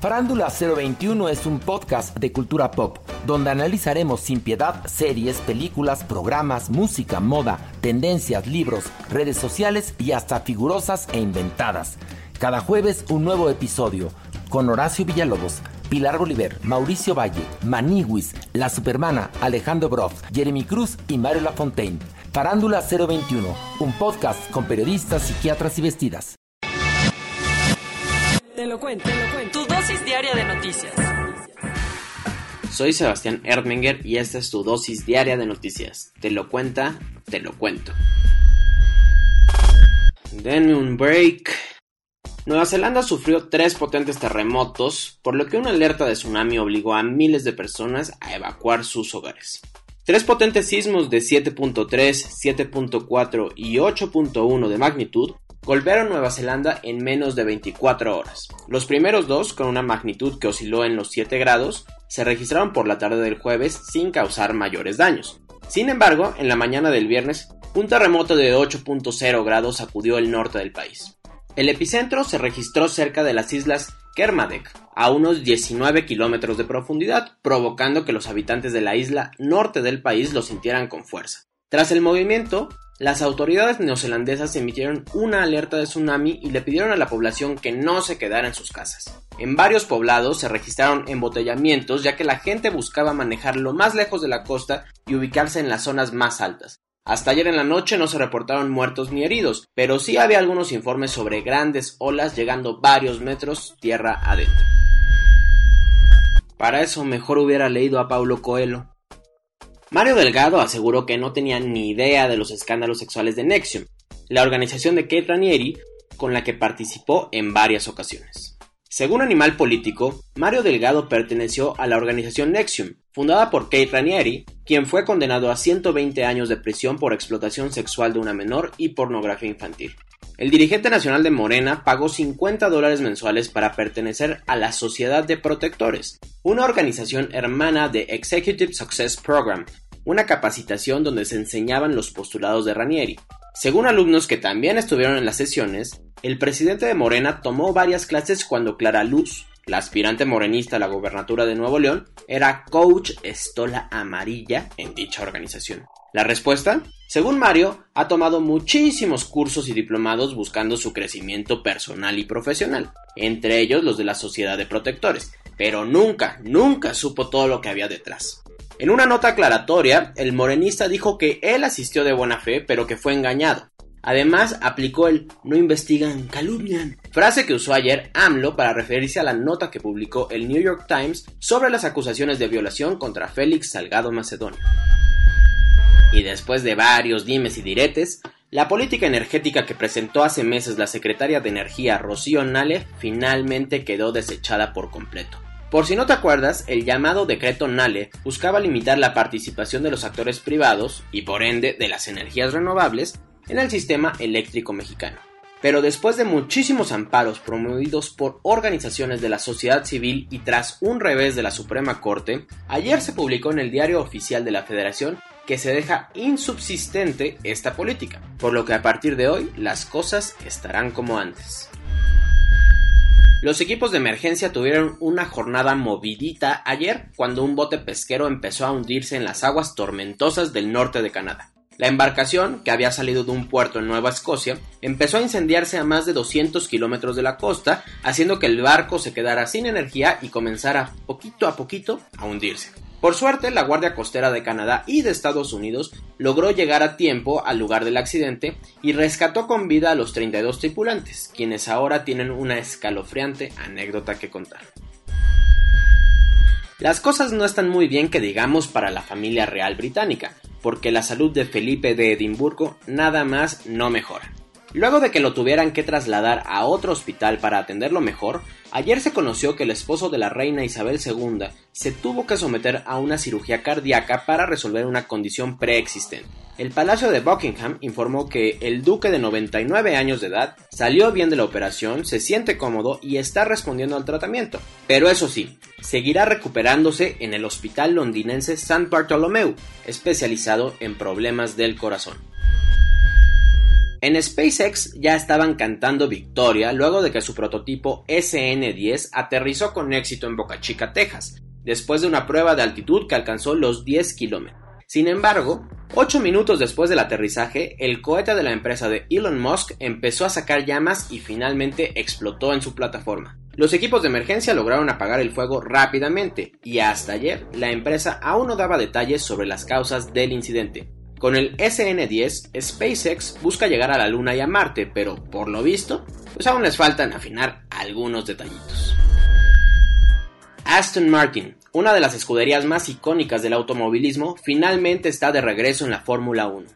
Farándula 021 es un podcast de cultura pop, donde analizaremos sin piedad series, películas, programas, música, moda, tendencias, libros, redes sociales y hasta figurosas e inventadas. Cada jueves un nuevo episodio, con Horacio Villalobos, Pilar Bolívar, Mauricio Valle, Maniwis, La Supermana, Alejandro Broff, Jeremy Cruz y Mario Lafontaine. Farándula 021, un podcast con periodistas, psiquiatras y vestidas. Te lo cuento, te lo cuento. Tu dosis diaria de noticias. Soy Sebastián Erdminger y esta es tu dosis diaria de noticias. Te lo cuenta, te lo cuento. Denme un break. Nueva Zelanda sufrió tres potentes terremotos, por lo que una alerta de tsunami obligó a miles de personas a evacuar sus hogares. Tres potentes sismos de 7.3, 7.4 y 8.1 de magnitud golpearon Nueva Zelanda en menos de 24 horas. Los primeros dos, con una magnitud que osciló en los 7 grados, se registraron por la tarde del jueves sin causar mayores daños. Sin embargo, en la mañana del viernes, un terremoto de 8.0 grados sacudió el norte del país. El epicentro se registró cerca de las islas Kermadec, a unos 19 kilómetros de profundidad, provocando que los habitantes de la isla norte del país lo sintieran con fuerza. Tras el movimiento, las autoridades neozelandesas emitieron una alerta de tsunami y le pidieron a la población que no se quedara en sus casas. En varios poblados se registraron embotellamientos ya que la gente buscaba manejar lo más lejos de la costa y ubicarse en las zonas más altas. Hasta ayer en la noche no se reportaron muertos ni heridos, pero sí había algunos informes sobre grandes olas llegando varios metros tierra adentro. Para eso mejor hubiera leído a Paulo Coelho. Mario Delgado aseguró que no tenía ni idea de los escándalos sexuales de Nexium, la organización de Kate Ranieri con la que participó en varias ocasiones. Según Animal Político, Mario Delgado perteneció a la organización Nexium, fundada por Kate Ranieri, quien fue condenado a 120 años de prisión por explotación sexual de una menor y pornografía infantil. El dirigente nacional de Morena pagó 50 dólares mensuales para pertenecer a la Sociedad de Protectores, una organización hermana de Executive Success Program, una capacitación donde se enseñaban los postulados de Ranieri. Según alumnos que también estuvieron en las sesiones, el presidente de Morena tomó varias clases cuando Clara Luz, la aspirante morenista a la gobernatura de Nuevo León, era coach estola amarilla en dicha organización. La respuesta, según Mario, ha tomado muchísimos cursos y diplomados buscando su crecimiento personal y profesional, entre ellos los de la Sociedad de Protectores, pero nunca, nunca supo todo lo que había detrás. En una nota aclaratoria, el morenista dijo que él asistió de buena fe, pero que fue engañado. Además, aplicó el no investigan, calumnian, frase que usó ayer AMLO para referirse a la nota que publicó el New York Times sobre las acusaciones de violación contra Félix Salgado Macedonio. Y después de varios dimes y diretes, la política energética que presentó hace meses la secretaria de Energía Rocío Nale finalmente quedó desechada por completo. Por si no te acuerdas, el llamado decreto Nale buscaba limitar la participación de los actores privados y por ende de las energías renovables en el sistema eléctrico mexicano. Pero después de muchísimos amparos promovidos por organizaciones de la sociedad civil y tras un revés de la Suprema Corte, ayer se publicó en el Diario Oficial de la Federación que se deja insubsistente esta política, por lo que a partir de hoy las cosas estarán como antes. Los equipos de emergencia tuvieron una jornada movidita ayer cuando un bote pesquero empezó a hundirse en las aguas tormentosas del norte de Canadá. La embarcación, que había salido de un puerto en Nueva Escocia, empezó a incendiarse a más de 200 kilómetros de la costa, haciendo que el barco se quedara sin energía y comenzara poquito a poquito a hundirse. Por suerte, la Guardia Costera de Canadá y de Estados Unidos logró llegar a tiempo al lugar del accidente y rescató con vida a los 32 tripulantes, quienes ahora tienen una escalofriante anécdota que contar. Las cosas no están muy bien que digamos para la familia real británica, porque la salud de Felipe de Edimburgo nada más no mejora. Luego de que lo tuvieran que trasladar a otro hospital para atenderlo mejor, ayer se conoció que el esposo de la reina Isabel II se tuvo que someter a una cirugía cardíaca para resolver una condición preexistente. El Palacio de Buckingham informó que el duque de 99 años de edad salió bien de la operación, se siente cómodo y está respondiendo al tratamiento. Pero eso sí, seguirá recuperándose en el hospital londinense St. Bartholomew, especializado en problemas del corazón. En SpaceX ya estaban cantando victoria luego de que su prototipo SN-10 aterrizó con éxito en Boca Chica, Texas, después de una prueba de altitud que alcanzó los 10 kilómetros. Sin embargo, 8 minutos después del aterrizaje, el cohete de la empresa de Elon Musk empezó a sacar llamas y finalmente explotó en su plataforma. Los equipos de emergencia lograron apagar el fuego rápidamente y hasta ayer la empresa aún no daba detalles sobre las causas del incidente. Con el SN-10, SpaceX busca llegar a la Luna y a Marte, pero por lo visto, pues aún les faltan afinar algunos detallitos. Aston Martin, una de las escuderías más icónicas del automovilismo, finalmente está de regreso en la Fórmula 1.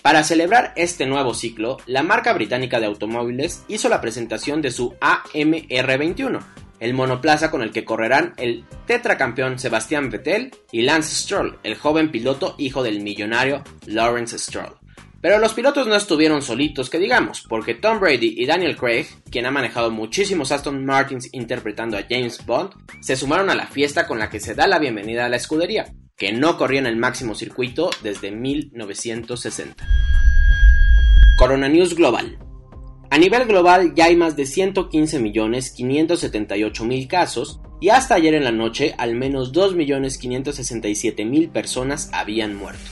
Para celebrar este nuevo ciclo, la marca británica de automóviles hizo la presentación de su AMR21, el monoplaza con el que correrán el tetracampeón Sebastián Vettel y Lance Stroll, el joven piloto hijo del millonario Lawrence Stroll. Pero los pilotos no estuvieron solitos, que digamos, porque Tom Brady y Daniel Craig, quien ha manejado muchísimos Aston Martins interpretando a James Bond, se sumaron a la fiesta con la que se da la bienvenida a la escudería, que no corría en el máximo circuito desde 1960. Corona News Global. A nivel global ya hay más de 115.578.000 casos y hasta ayer en la noche al menos 2.567.000 personas habían muerto.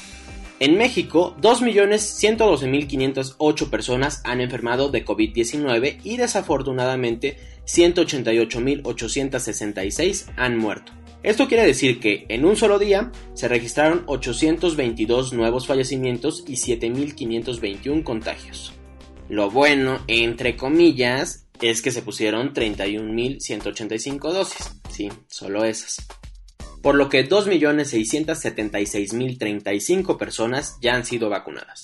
En México, 2.112.508 personas han enfermado de COVID-19 y desafortunadamente 188.866 han muerto. Esto quiere decir que en un solo día se registraron 822 nuevos fallecimientos y 7.521 contagios. Lo bueno, entre comillas, es que se pusieron 31.185 dosis. Sí, solo esas. Por lo que 2.676.035 personas ya han sido vacunadas.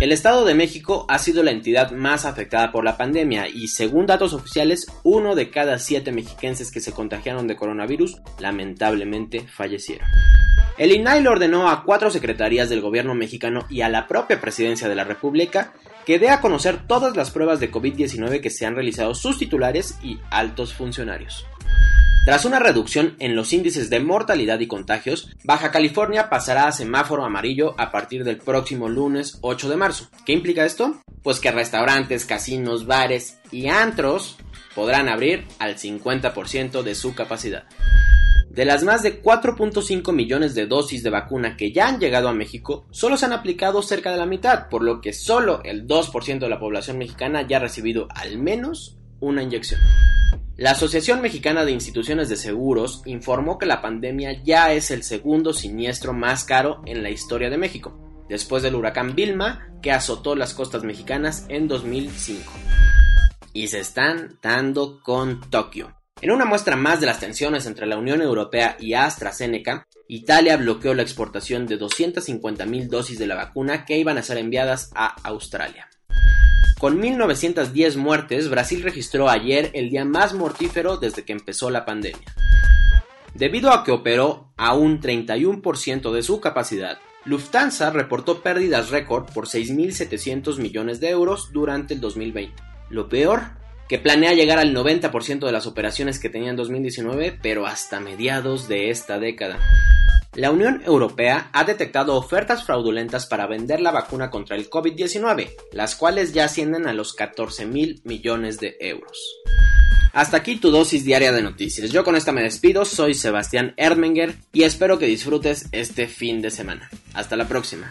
El Estado de México ha sido la entidad más afectada por la pandemia y según datos oficiales, uno de cada siete mexiquenses que se contagiaron de coronavirus lamentablemente fallecieron. El INAI ordenó a cuatro secretarías del gobierno mexicano y a la propia presidencia de la República que dé a conocer todas las pruebas de COVID-19 que se han realizado sus titulares y altos funcionarios. Tras una reducción en los índices de mortalidad y contagios, Baja California pasará a semáforo amarillo a partir del próximo lunes 8 de marzo. ¿Qué implica esto? Pues que restaurantes, casinos, bares y antros podrán abrir al 50% de su capacidad. De las más de 4.5 millones de dosis de vacuna que ya han llegado a México, solo se han aplicado cerca de la mitad, por lo que solo el 2% de la población mexicana ya ha recibido al menos una inyección. La Asociación Mexicana de Instituciones de Seguros informó que la pandemia ya es el segundo siniestro más caro en la historia de México, después del huracán Vilma que azotó las costas mexicanas en 2005. Y se están dando con Tokio. En una muestra más de las tensiones entre la Unión Europea y AstraZeneca, Italia bloqueó la exportación de 250.000 dosis de la vacuna que iban a ser enviadas a Australia. Con 1.910 muertes, Brasil registró ayer el día más mortífero desde que empezó la pandemia. Debido a que operó a un 31% de su capacidad, Lufthansa reportó pérdidas récord por 6.700 millones de euros durante el 2020. Lo peor que planea llegar al 90% de las operaciones que tenía en 2019, pero hasta mediados de esta década. La Unión Europea ha detectado ofertas fraudulentas para vender la vacuna contra el COVID-19, las cuales ya ascienden a los 14 mil millones de euros. Hasta aquí tu dosis diaria de noticias. Yo con esta me despido, soy Sebastián Erdmenger y espero que disfrutes este fin de semana. Hasta la próxima.